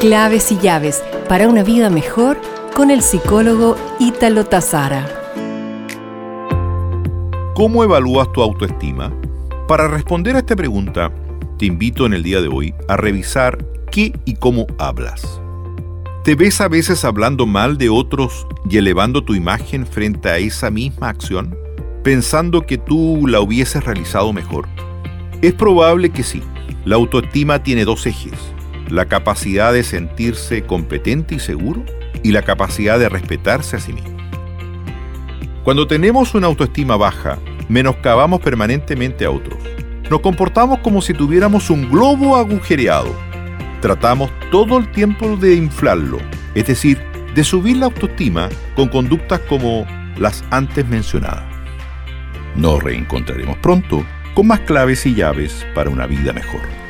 Claves y llaves para una vida mejor con el psicólogo Ítalo Tazara. ¿Cómo evalúas tu autoestima? Para responder a esta pregunta, te invito en el día de hoy a revisar qué y cómo hablas. ¿Te ves a veces hablando mal de otros y elevando tu imagen frente a esa misma acción, pensando que tú la hubieses realizado mejor? Es probable que sí. La autoestima tiene dos ejes, la capacidad de sentirse competente y seguro y la capacidad de respetarse a sí mismo. Cuando tenemos una autoestima baja, menoscabamos permanentemente a otros. Nos comportamos como si tuviéramos un globo agujereado. Tratamos todo el tiempo de inflarlo, es decir, de subir la autoestima con conductas como las antes mencionadas. Nos reencontraremos pronto con más claves y llaves para una vida mejor.